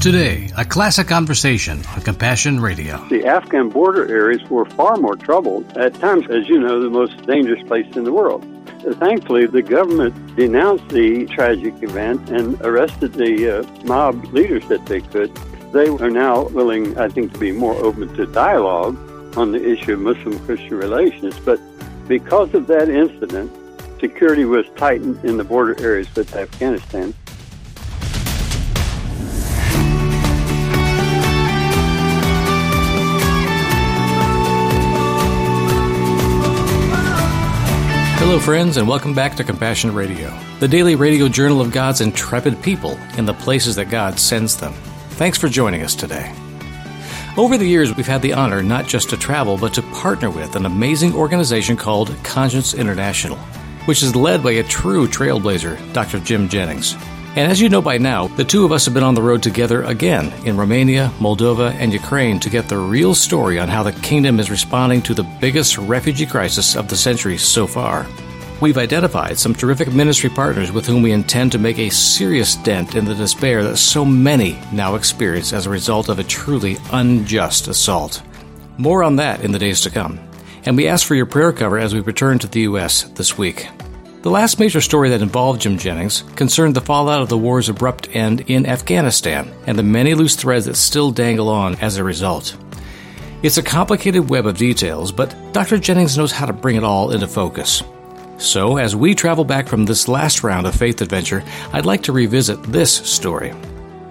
Today, a classic conversation on Compassion Radio. The Afghan border areas were far more troubled, at times, as you know, the most dangerous place in the world. Thankfully, the government denounced the tragic event and arrested the uh, mob leaders that they could. They are now willing, I think, to be more open to dialogue on the issue of Muslim Christian relations. But because of that incident, security was tightened in the border areas with Afghanistan. Hello, friends, and welcome back to Compassion Radio, the daily radio journal of God's intrepid people in the places that God sends them. Thanks for joining us today. Over the years, we've had the honor not just to travel, but to partner with an amazing organization called Conscience International, which is led by a true trailblazer, Dr. Jim Jennings. And as you know by now, the two of us have been on the road together again in Romania, Moldova, and Ukraine to get the real story on how the kingdom is responding to the biggest refugee crisis of the century so far. We've identified some terrific ministry partners with whom we intend to make a serious dent in the despair that so many now experience as a result of a truly unjust assault. More on that in the days to come. And we ask for your prayer cover as we return to the U.S. this week. The last major story that involved Jim Jennings concerned the fallout of the war's abrupt end in Afghanistan and the many loose threads that still dangle on as a result. It's a complicated web of details, but Dr. Jennings knows how to bring it all into focus. So, as we travel back from this last round of faith adventure, I'd like to revisit this story.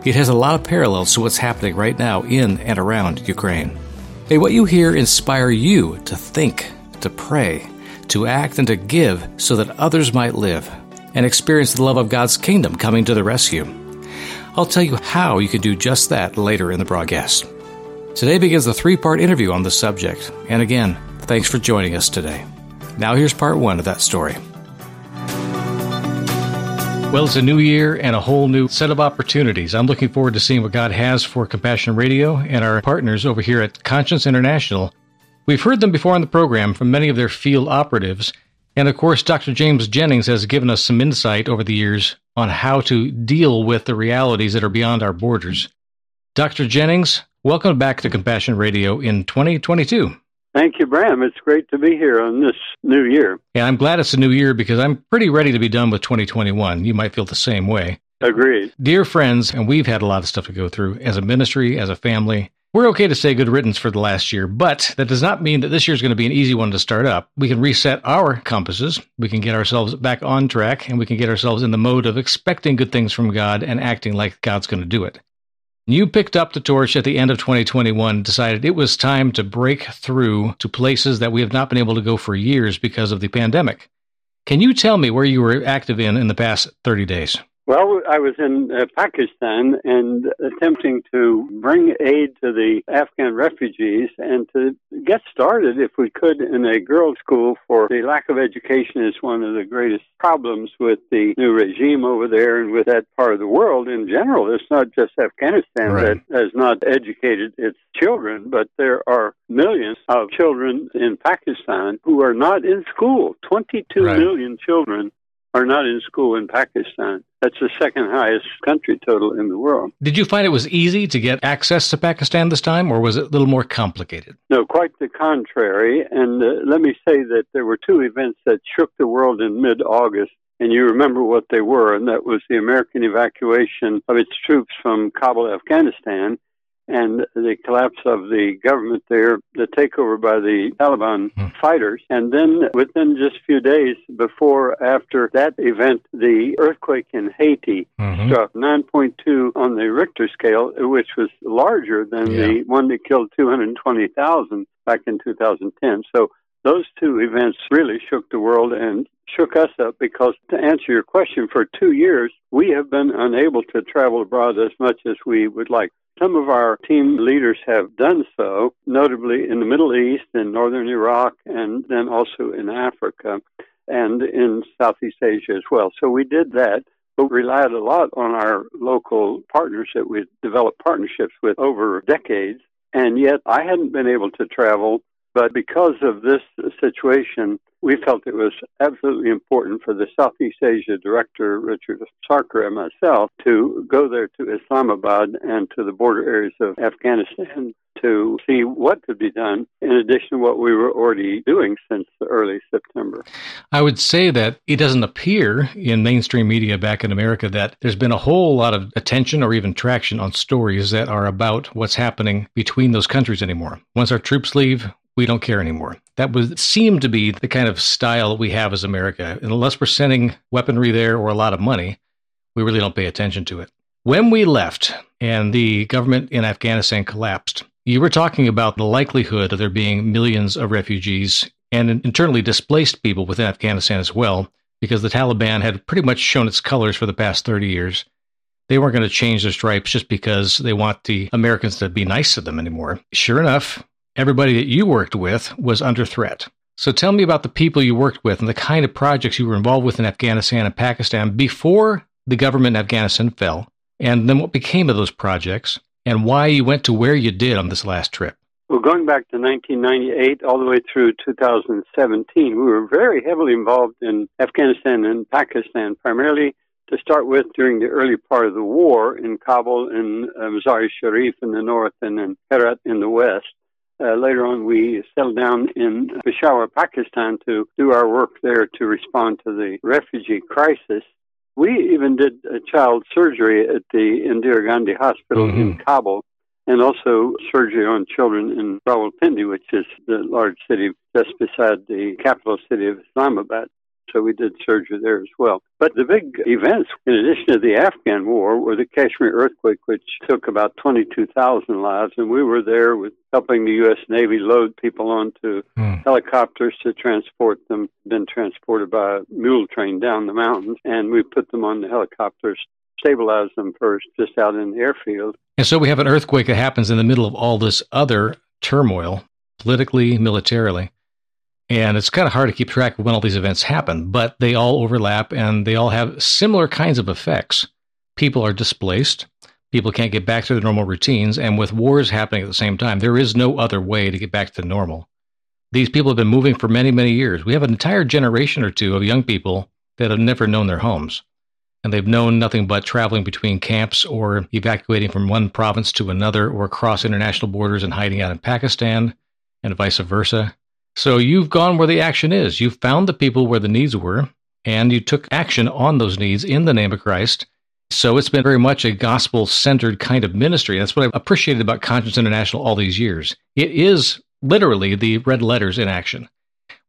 It has a lot of parallels to what's happening right now in and around Ukraine. May what you hear inspire you to think, to pray, to act, and to give so that others might live and experience the love of God's kingdom coming to the rescue. I'll tell you how you can do just that later in the broadcast. Today begins the three part interview on the subject, and again, thanks for joining us today. Now, here's part one of that story. Well, it's a new year and a whole new set of opportunities. I'm looking forward to seeing what God has for Compassion Radio and our partners over here at Conscience International. We've heard them before on the program from many of their field operatives. And of course, Dr. James Jennings has given us some insight over the years on how to deal with the realities that are beyond our borders. Dr. Jennings, welcome back to Compassion Radio in 2022. Thank you, Bram. It's great to be here on this new year. Yeah, I'm glad it's a new year because I'm pretty ready to be done with 2021. You might feel the same way. Agreed. Dear friends, and we've had a lot of stuff to go through as a ministry, as a family. We're okay to say good riddance for the last year, but that does not mean that this year is going to be an easy one to start up. We can reset our compasses, we can get ourselves back on track, and we can get ourselves in the mode of expecting good things from God and acting like God's going to do it. You picked up the torch at the end of 2021, decided it was time to break through to places that we have not been able to go for years because of the pandemic. Can you tell me where you were active in in the past 30 days? Well, I was in uh, Pakistan and attempting to bring aid to the Afghan refugees and to get started, if we could, in a girls' school for the lack of education is one of the greatest problems with the new regime over there and with that part of the world in general. It's not just Afghanistan right. that has not educated its children, but there are millions of children in Pakistan who are not in school. Twenty-two right. million children are not in school in Pakistan. That's the second highest country total in the world. Did you find it was easy to get access to Pakistan this time, or was it a little more complicated? No, quite the contrary. And uh, let me say that there were two events that shook the world in mid August. And you remember what they were, and that was the American evacuation of its troops from Kabul, Afghanistan, and the collapse of the government there, the takeover by the Taliban mm. fighters. And then within just a few days before, after that event, the earthquake in Haiti mm-hmm. struck 9.2 on the Richter scale, which was larger than yeah. the one that killed 220,000 back in 2010. So those two events really shook the world and shook us up because to answer your question, for two years, we have been unable to travel abroad as much as we would like. Some of our team leaders have done so, notably in the Middle East, in northern Iraq, and then also in Africa and in Southeast Asia as well. So we did that, but relied a lot on our local partners that we've developed partnerships with over decades. And yet I hadn't been able to travel, but because of this situation, we felt it was absolutely important for the Southeast Asia director, Richard Sarkar, and myself to go there to Islamabad and to the border areas of Afghanistan to see what could be done in addition to what we were already doing since early September. I would say that it doesn't appear in mainstream media back in America that there's been a whole lot of attention or even traction on stories that are about what's happening between those countries anymore. Once our troops leave, we don't care anymore. That would seem to be the kind of style we have as America. Unless we're sending weaponry there or a lot of money, we really don't pay attention to it. When we left and the government in Afghanistan collapsed, you were talking about the likelihood of there being millions of refugees and internally displaced people within Afghanistan as well, because the Taliban had pretty much shown its colors for the past 30 years. They weren't going to change their stripes just because they want the Americans to be nice to them anymore. Sure enough, everybody that you worked with was under threat. So tell me about the people you worked with and the kind of projects you were involved with in Afghanistan and Pakistan before the government in Afghanistan fell, and then what became of those projects, and why you went to where you did on this last trip. Well, going back to 1998 all the way through 2017, we were very heavily involved in Afghanistan and Pakistan, primarily to start with during the early part of the war in Kabul and uh, Mazar-e Sharif in the north and in Herat in the west. Uh, later on, we settled down in Peshawar, Pakistan, to do our work there to respond to the refugee crisis. We even did a child surgery at the Indira Gandhi Hospital mm-hmm. in Kabul, and also surgery on children in Rawalpindi, which is the large city just beside the capital city of Islamabad so we did surgery there as well. But the big events, in addition to the Afghan war, were the Kashmir earthquake, which took about 22,000 lives, and we were there with helping the U.S. Navy load people onto mm. helicopters to transport them, then transported by a mule train down the mountains, and we put them on the helicopters stabilize them first just out in the airfield. And so we have an earthquake that happens in the middle of all this other turmoil, politically, militarily. And it's kind of hard to keep track of when all these events happen, but they all overlap and they all have similar kinds of effects. People are displaced, people can't get back to their normal routines, and with wars happening at the same time, there is no other way to get back to normal. These people have been moving for many, many years. We have an entire generation or two of young people that have never known their homes. And they've known nothing but traveling between camps or evacuating from one province to another or across international borders and hiding out in Pakistan and vice versa. So you've gone where the action is. You've found the people where the needs were, and you took action on those needs in the name of Christ. So it's been very much a gospel centered kind of ministry. That's what I've appreciated about Conscience International all these years. It is literally the red letters in action.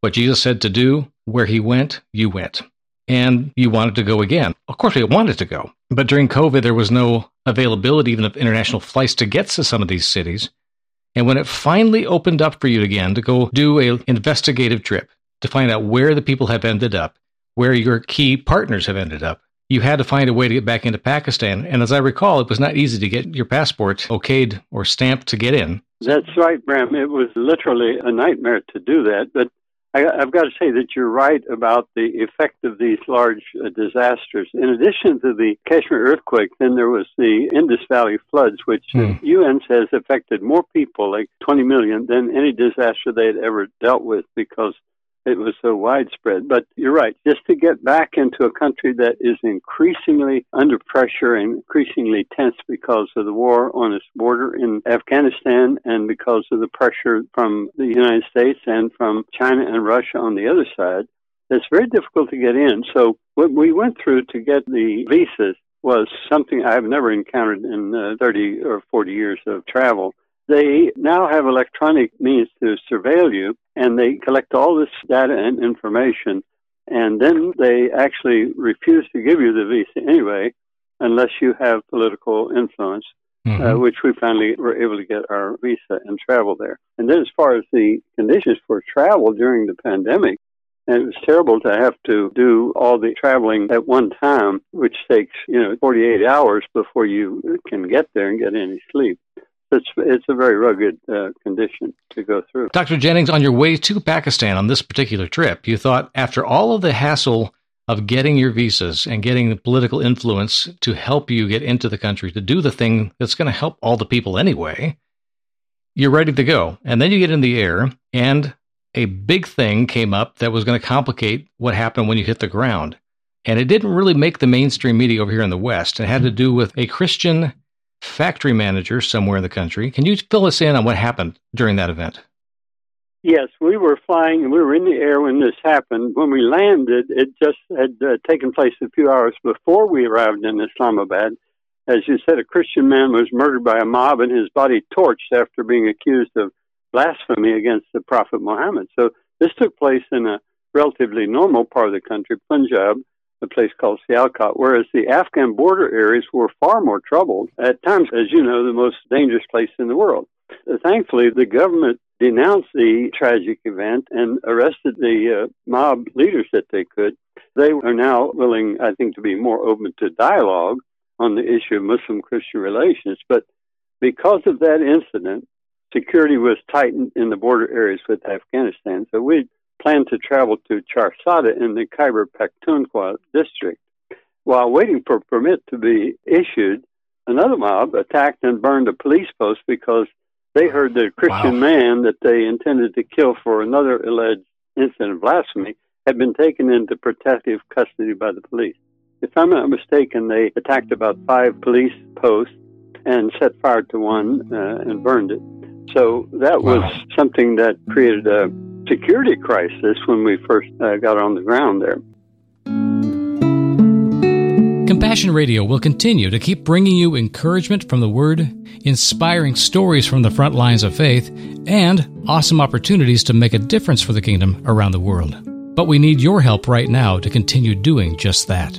What Jesus said to do, where he went, you went. And you wanted to go again. Of course, we wanted to go. But during COVID, there was no availability even of international flights to get to some of these cities. And when it finally opened up for you again to go do a investigative trip to find out where the people have ended up, where your key partners have ended up, you had to find a way to get back into Pakistan. And as I recall, it was not easy to get your passport okayed or stamped to get in. That's right, Bram. It was literally a nightmare to do that. But I, have got to say that you're right about the effect of these large uh, disasters. In addition to the Kashmir earthquake, then there was the Indus Valley floods, which the hmm. UN says affected more people, like 20 million, than any disaster they had ever dealt with because it was so widespread. But you're right, just to get back into a country that is increasingly under pressure and increasingly tense because of the war on its border in Afghanistan and because of the pressure from the United States and from China and Russia on the other side, it's very difficult to get in. So what we went through to get the visas was something I've never encountered in uh, 30 or 40 years of travel. They now have electronic means to surveil you, and they collect all this data and information, and then they actually refuse to give you the visa anyway, unless you have political influence. Uh, mm-hmm. Uh, which we finally were able to get our visa and travel there. And then, as far as the conditions for travel during the pandemic, and it was terrible to have to do all the traveling at one time, which takes, you know, 48 hours before you can get there and get any sleep it's it's a very rugged uh, condition to go through. Dr. Jennings, on your way to Pakistan on this particular trip, you thought after all of the hassle of getting your visas and getting the political influence to help you get into the country to do the thing that's going to help all the people anyway, you're ready to go. And then you get in the air and a big thing came up that was going to complicate what happened when you hit the ground. And it didn't really make the mainstream media over here in the West. It had to do with a Christian factory manager somewhere in the country. Can you fill us in on what happened during that event? Yes, we were flying and we were in the air when this happened. When we landed, it just had uh, taken place a few hours before we arrived in Islamabad. As you said, a Christian man was murdered by a mob and his body torched after being accused of blasphemy against the Prophet Muhammad. So this took place in a relatively normal part of the country, Punjab, a place called Sialkot, whereas the Afghan border areas were far more troubled. At times, as you know, the most dangerous place in the world. Thankfully, the government denounced the tragic event and arrested the uh, mob leaders that they could. They are now willing, I think, to be more open to dialogue on the issue of Muslim Christian relations. But because of that incident, security was tightened in the border areas with Afghanistan. So we planned to travel to Charsada in the Khyber Pakhtunkhwa district. While waiting for a permit to be issued, another mob attacked and burned a police post because they heard the Christian wow. man that they intended to kill for another alleged incident of blasphemy had been taken into protective custody by the police. If I'm not mistaken, they attacked about five police posts and set fire to one uh, and burned it. So that wow. was something that created a security crisis when we first uh, got on the ground there. Compassion Radio will continue to keep bringing you encouragement from the Word, inspiring stories from the front lines of faith, and awesome opportunities to make a difference for the kingdom around the world. But we need your help right now to continue doing just that.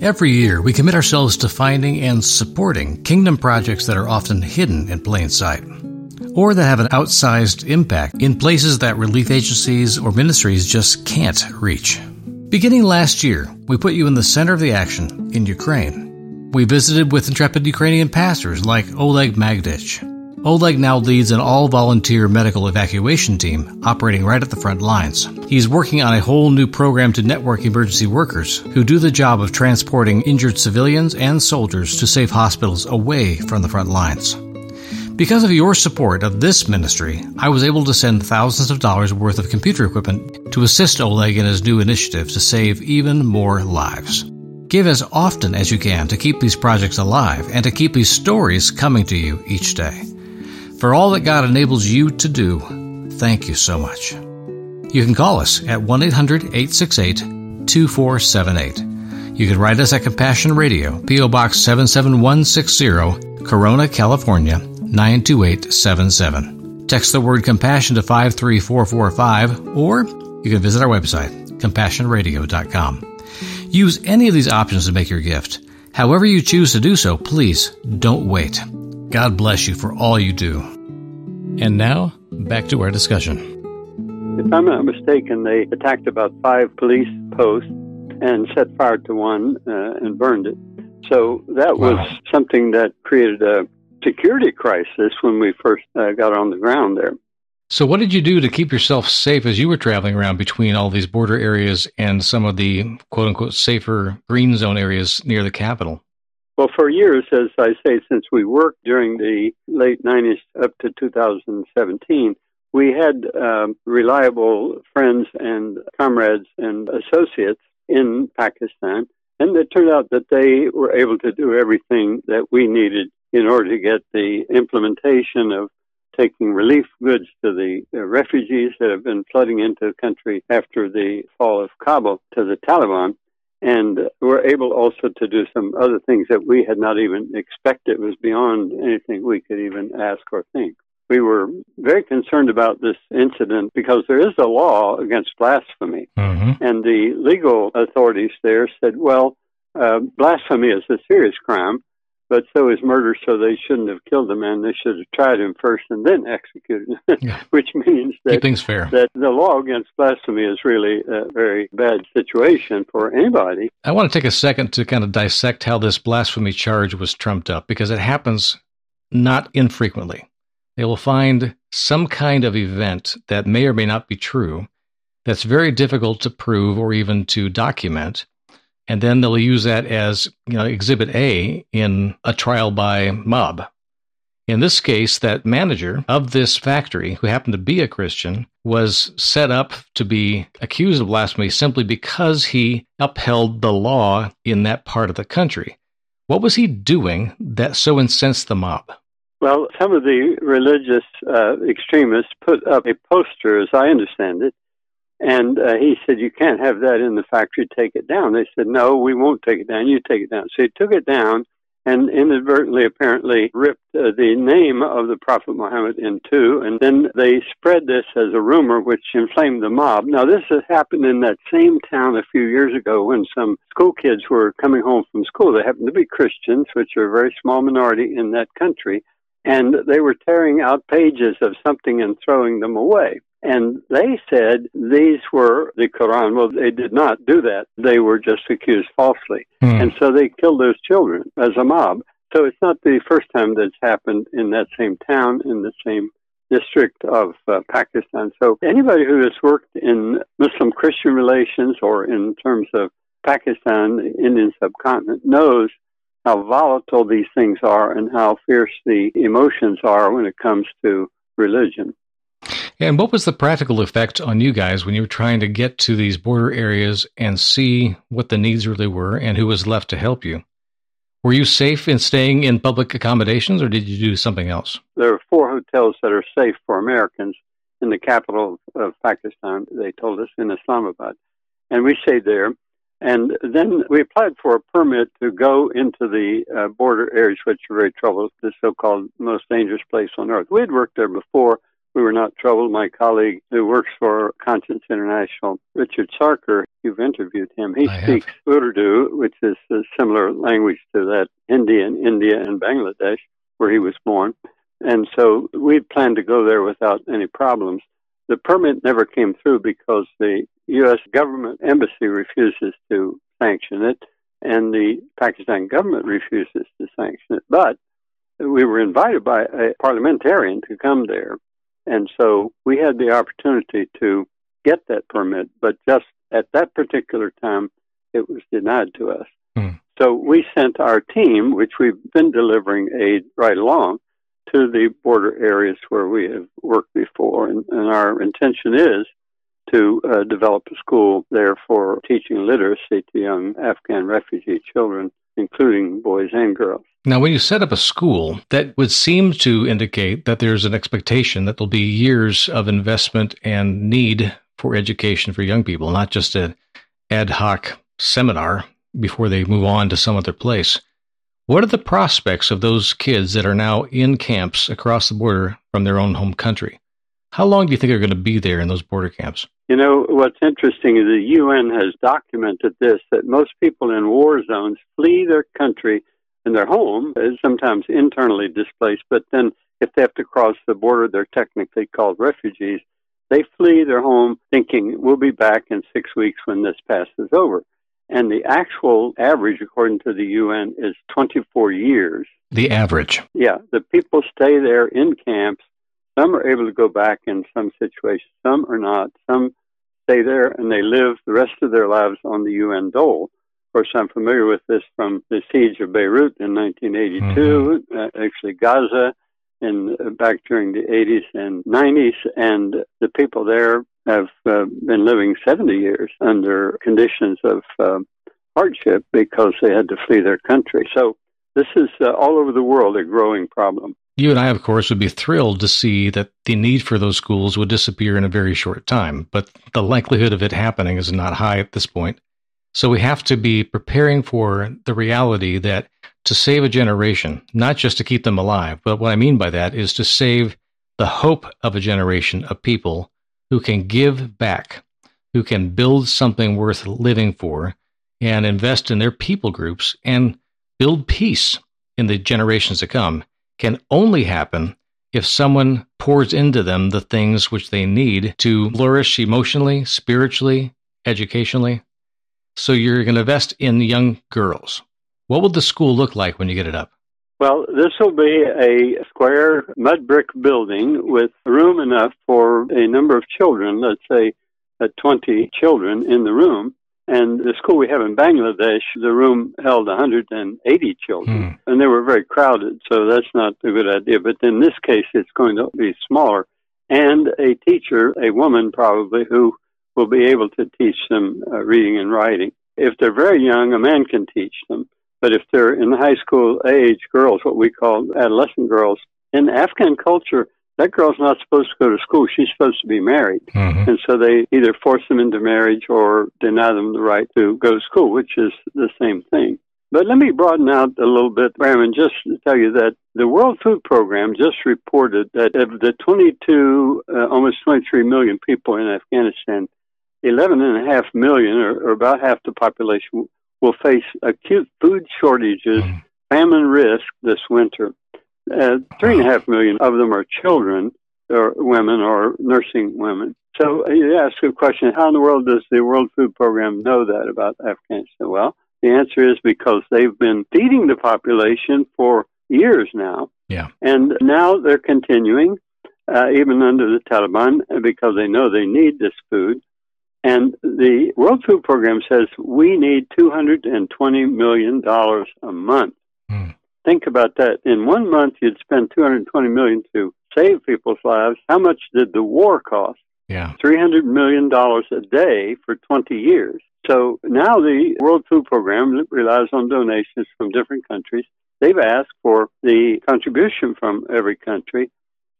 Every year, we commit ourselves to finding and supporting kingdom projects that are often hidden in plain sight or that have an outsized impact in places that relief agencies or ministries just can't reach. Beginning last year, we put you in the center of the action in Ukraine. We visited with intrepid Ukrainian pastors like Oleg Magdich. Oleg now leads an all volunteer medical evacuation team operating right at the front lines. He's working on a whole new program to network emergency workers who do the job of transporting injured civilians and soldiers to safe hospitals away from the front lines. Because of your support of this ministry, I was able to send thousands of dollars worth of computer equipment to assist Oleg in his new initiative to save even more lives. Give as often as you can to keep these projects alive and to keep these stories coming to you each day. For all that God enables you to do, thank you so much. You can call us at 1 800 868 2478. You can write us at Compassion Radio, P.O. Box 77160, Corona, California 92877. Text the word compassion to 53445 or you can visit our website, compassionradio.com. Use any of these options to make your gift. However you choose to do so, please don't wait. God bless you for all you do. And now, back to our discussion. If I'm not mistaken, they attacked about five police posts and set fire to one uh, and burned it. So that wow. was something that created a security crisis when we first uh, got on the ground there. So, what did you do to keep yourself safe as you were traveling around between all these border areas and some of the quote unquote safer green zone areas near the capital? Well, for years, as I say, since we worked during the late 90s up to 2017, we had um, reliable friends and comrades and associates in Pakistan. And it turned out that they were able to do everything that we needed in order to get the implementation of taking relief goods to the refugees that have been flooding into the country after the fall of Kabul to the Taliban. And we're able also to do some other things that we had not even expected it was beyond anything we could even ask or think. We were very concerned about this incident because there is a law against blasphemy. Mm-hmm. And the legal authorities there said, well, uh, blasphemy is a serious crime but so is murder, so they shouldn't have killed the man. They should have tried him first and then executed him, yeah. which means that, things fair. that the law against blasphemy is really a very bad situation for anybody. I want to take a second to kind of dissect how this blasphemy charge was trumped up because it happens not infrequently. They will find some kind of event that may or may not be true that's very difficult to prove or even to document and then they'll use that as you know exhibit A in a trial by mob. In this case, that manager of this factory, who happened to be a Christian, was set up to be accused of blasphemy simply because he upheld the law in that part of the country. What was he doing that so incensed the mob? Well, some of the religious uh, extremists put up a poster, as I understand it, and uh, he said, You can't have that in the factory, take it down. They said, No, we won't take it down, you take it down. So he took it down and inadvertently, apparently, ripped uh, the name of the Prophet Muhammad in two, and then they spread this as a rumor which inflamed the mob. Now, this has happened in that same town a few years ago when some school kids were coming home from school. They happened to be Christians, which are a very small minority in that country, and they were tearing out pages of something and throwing them away. And they said these were the Quran. Well, they did not do that. They were just accused falsely. Mm. And so they killed those children as a mob. So it's not the first time that's happened in that same town, in the same district of uh, Pakistan. So anybody who has worked in Muslim Christian relations or in terms of Pakistan, the Indian subcontinent, knows how volatile these things are and how fierce the emotions are when it comes to religion. And what was the practical effect on you guys when you were trying to get to these border areas and see what the needs really were and who was left to help you? Were you safe in staying in public accommodations or did you do something else? There are four hotels that are safe for Americans in the capital of Pakistan, they told us, in Islamabad. And we stayed there. And then we applied for a permit to go into the uh, border areas, which are very troubled, the so called most dangerous place on earth. We had worked there before we were not troubled. My colleague who works for Conscience International, Richard Sarker, you've interviewed him. He I speaks have. Urdu, which is a similar language to that Hindi in India and Bangladesh, where he was born. And so we planned to go there without any problems. The permit never came through because the U.S. government embassy refuses to sanction it, and the Pakistan government refuses to sanction it. But we were invited by a parliamentarian to come there and so we had the opportunity to get that permit, but just at that particular time, it was denied to us. Mm. So we sent our team, which we've been delivering aid right along, to the border areas where we have worked before. And, and our intention is to uh, develop a school there for teaching literacy to young Afghan refugee children, including boys and girls. Now, when you set up a school, that would seem to indicate that there's an expectation that there'll be years of investment and need for education for young people, not just an ad hoc seminar before they move on to some other place. What are the prospects of those kids that are now in camps across the border from their own home country? How long do you think they're going to be there in those border camps? You know, what's interesting is the UN has documented this that most people in war zones flee their country and their home is sometimes internally displaced, but then if they have to cross the border, they're technically called refugees. They flee their home thinking we'll be back in six weeks when this passes over. And the actual average, according to the UN, is 24 years. The average? Yeah. The people stay there in camps. Some are able to go back in some situations, some are not. Some stay there and they live the rest of their lives on the UN dole. Of course, I'm familiar with this from the siege of Beirut in 1982, mm-hmm. uh, actually Gaza in uh, back during the 80s and 90s, and the people there have uh, been living 70 years under conditions of uh, hardship because they had to flee their country. So this is uh, all over the world a growing problem. You and I, of course, would be thrilled to see that the need for those schools would disappear in a very short time, but the likelihood of it happening is not high at this point. So we have to be preparing for the reality that to save a generation, not just to keep them alive, but what I mean by that is to save the hope of a generation of people who can give back, who can build something worth living for and invest in their people groups and build peace in the generations to come can only happen if someone pours into them the things which they need to flourish emotionally, spiritually, educationally. So you're going to invest in young girls. What will the school look like when you get it up? Well, this will be a square mud brick building with room enough for a number of children, let's say uh, 20 children in the room. And the school we have in Bangladesh, the room held 180 children, Hmm. and they were very crowded, so that's not a good idea. But in this case, it's going to be smaller, and a teacher, a woman probably, who will be able to teach them uh, reading and writing. If they're very young, a man can teach them. But if they're in the high school age, girls, what we call adolescent girls, in Afghan culture, that girl's not supposed to go to school. She's supposed to be married. Mhm. And so they either force them into marriage or deny them the right to go to school, which is the same thing. But let me broaden out a little bit, Bram, and just tell you that the World Food Program just reported that of the 22, uh, almost 23 million people in Afghanistan, 11.5 million, or, or about half the population, will face acute food shortages, Mhm. famine risk this winter. Uh, three and a half million of them are children or women or nursing women. So uh, you ask a question, how in the world does the World Food Program know that about Afghanistan? Well, the answer is because they've been feeding the population for years now. Yeah. And now they're continuing, uh, even under the Taliban, because they know they need this food. And the World Food Program says we need $220 million a month. Think about that. In one month, you'd spend 220 million to save people's lives. How much did the war cost? Yeah. $300 million a day for 20 years. So now the World Food Program relies on donations from different countries. They've asked for the contribution from every country.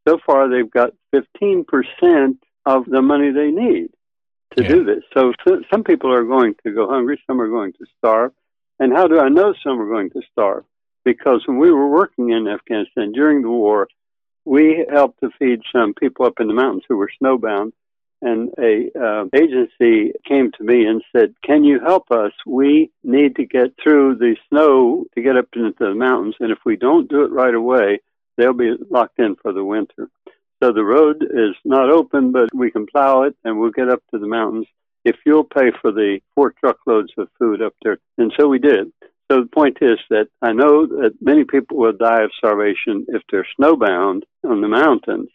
So far, they've got 15% of the money they need to Yeah. do this. So, so some people are going to go hungry, some are going to starve. And how do I know some are going to starve? Because when we were working in Afghanistan during the war, we helped to feed some people up in the mountains who were snowbound and a uh, agency came to me and said, "Can you help us? We need to get through the snow to get up into the mountains, and if we don't do it right away, they'll be locked in for the winter." So the road is not open, but we can plow it, and we'll get up to the mountains if you'll pay for the four truckloads of food up there. And so we did. So the point is that I know that many people will die of starvation if they're snowbound on the mountains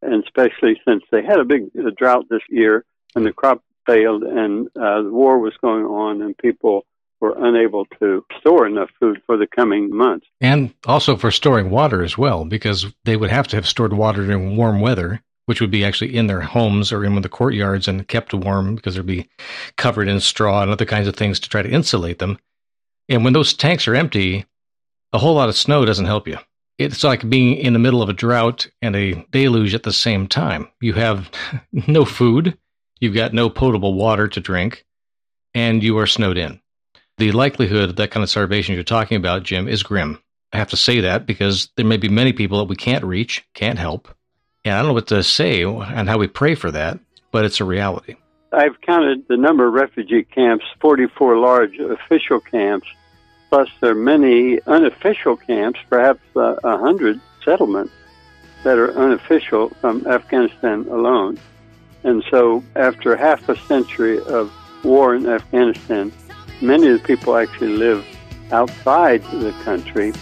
and especially since they had a big drought this year and the crop failed and uh, the war was going on and people were unable to store enough food for the coming months. And also for storing water as well, because they would have to have stored water during warm weather, which would be actually in their homes or in the courtyards and kept warm because they'd be covered in straw and other kinds of things to try to insulate them. And when those tanks are empty, a whole lot of snow doesn't help you. It's like being in the middle of a drought and a deluge at the same time. You have no food, you've got no potable water to drink, and you are snowed in. The likelihood of that kind of starvation you're talking about, Jim, is grim. I have to say that because there may be many people that we can't reach, can't help. And I don't know what to say and how we pray for that, but it's a reality. I've counted the number of refugee camps, 44 large official camps, plus there are many unofficial camps, perhaps uh, 100 settlements that are unofficial from Afghanistan alone. And so, after half a century of war in Afghanistan, many of the people actually live outside the country.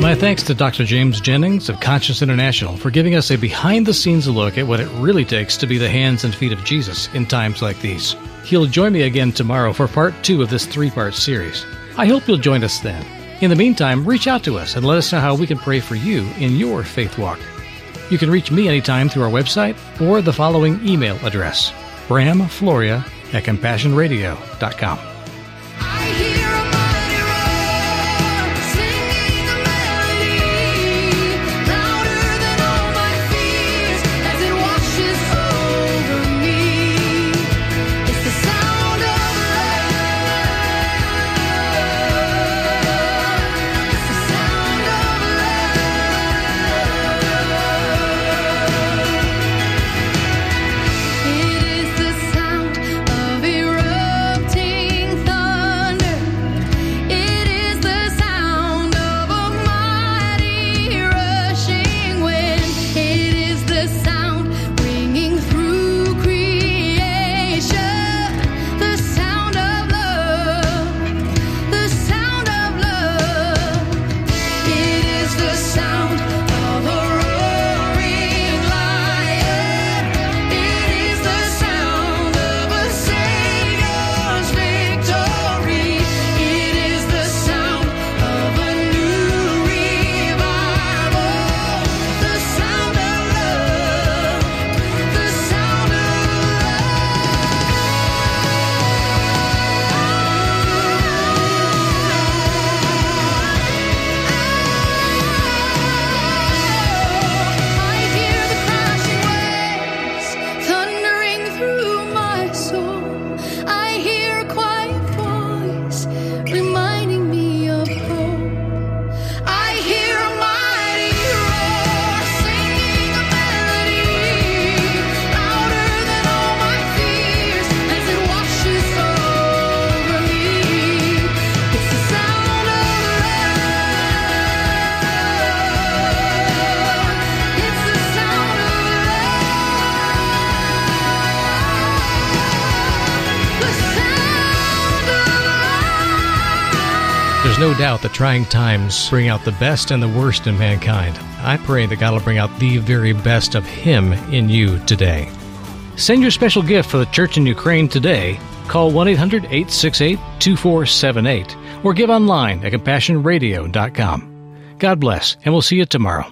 My thanks to Dr. James Jennings of Conscience International for giving us a behind the scenes look at what it really takes to be the hands and feet of Jesus in times like these. He'll join me again tomorrow for part two of this three part series. I hope you'll join us then. In the meantime, reach out to us and let us know how we can pray for you in your faith walk. You can reach me anytime through our website or the following email address bramfloria at compassionradio.com. doubt that trying times bring out the best and the worst in mankind. I pray that God will bring out the very best of Him in you today. Send your special gift for the church in Ukraine today. Call 1 800 868 2478 or give online at CompassionRadio.com. God bless, and we'll see you tomorrow.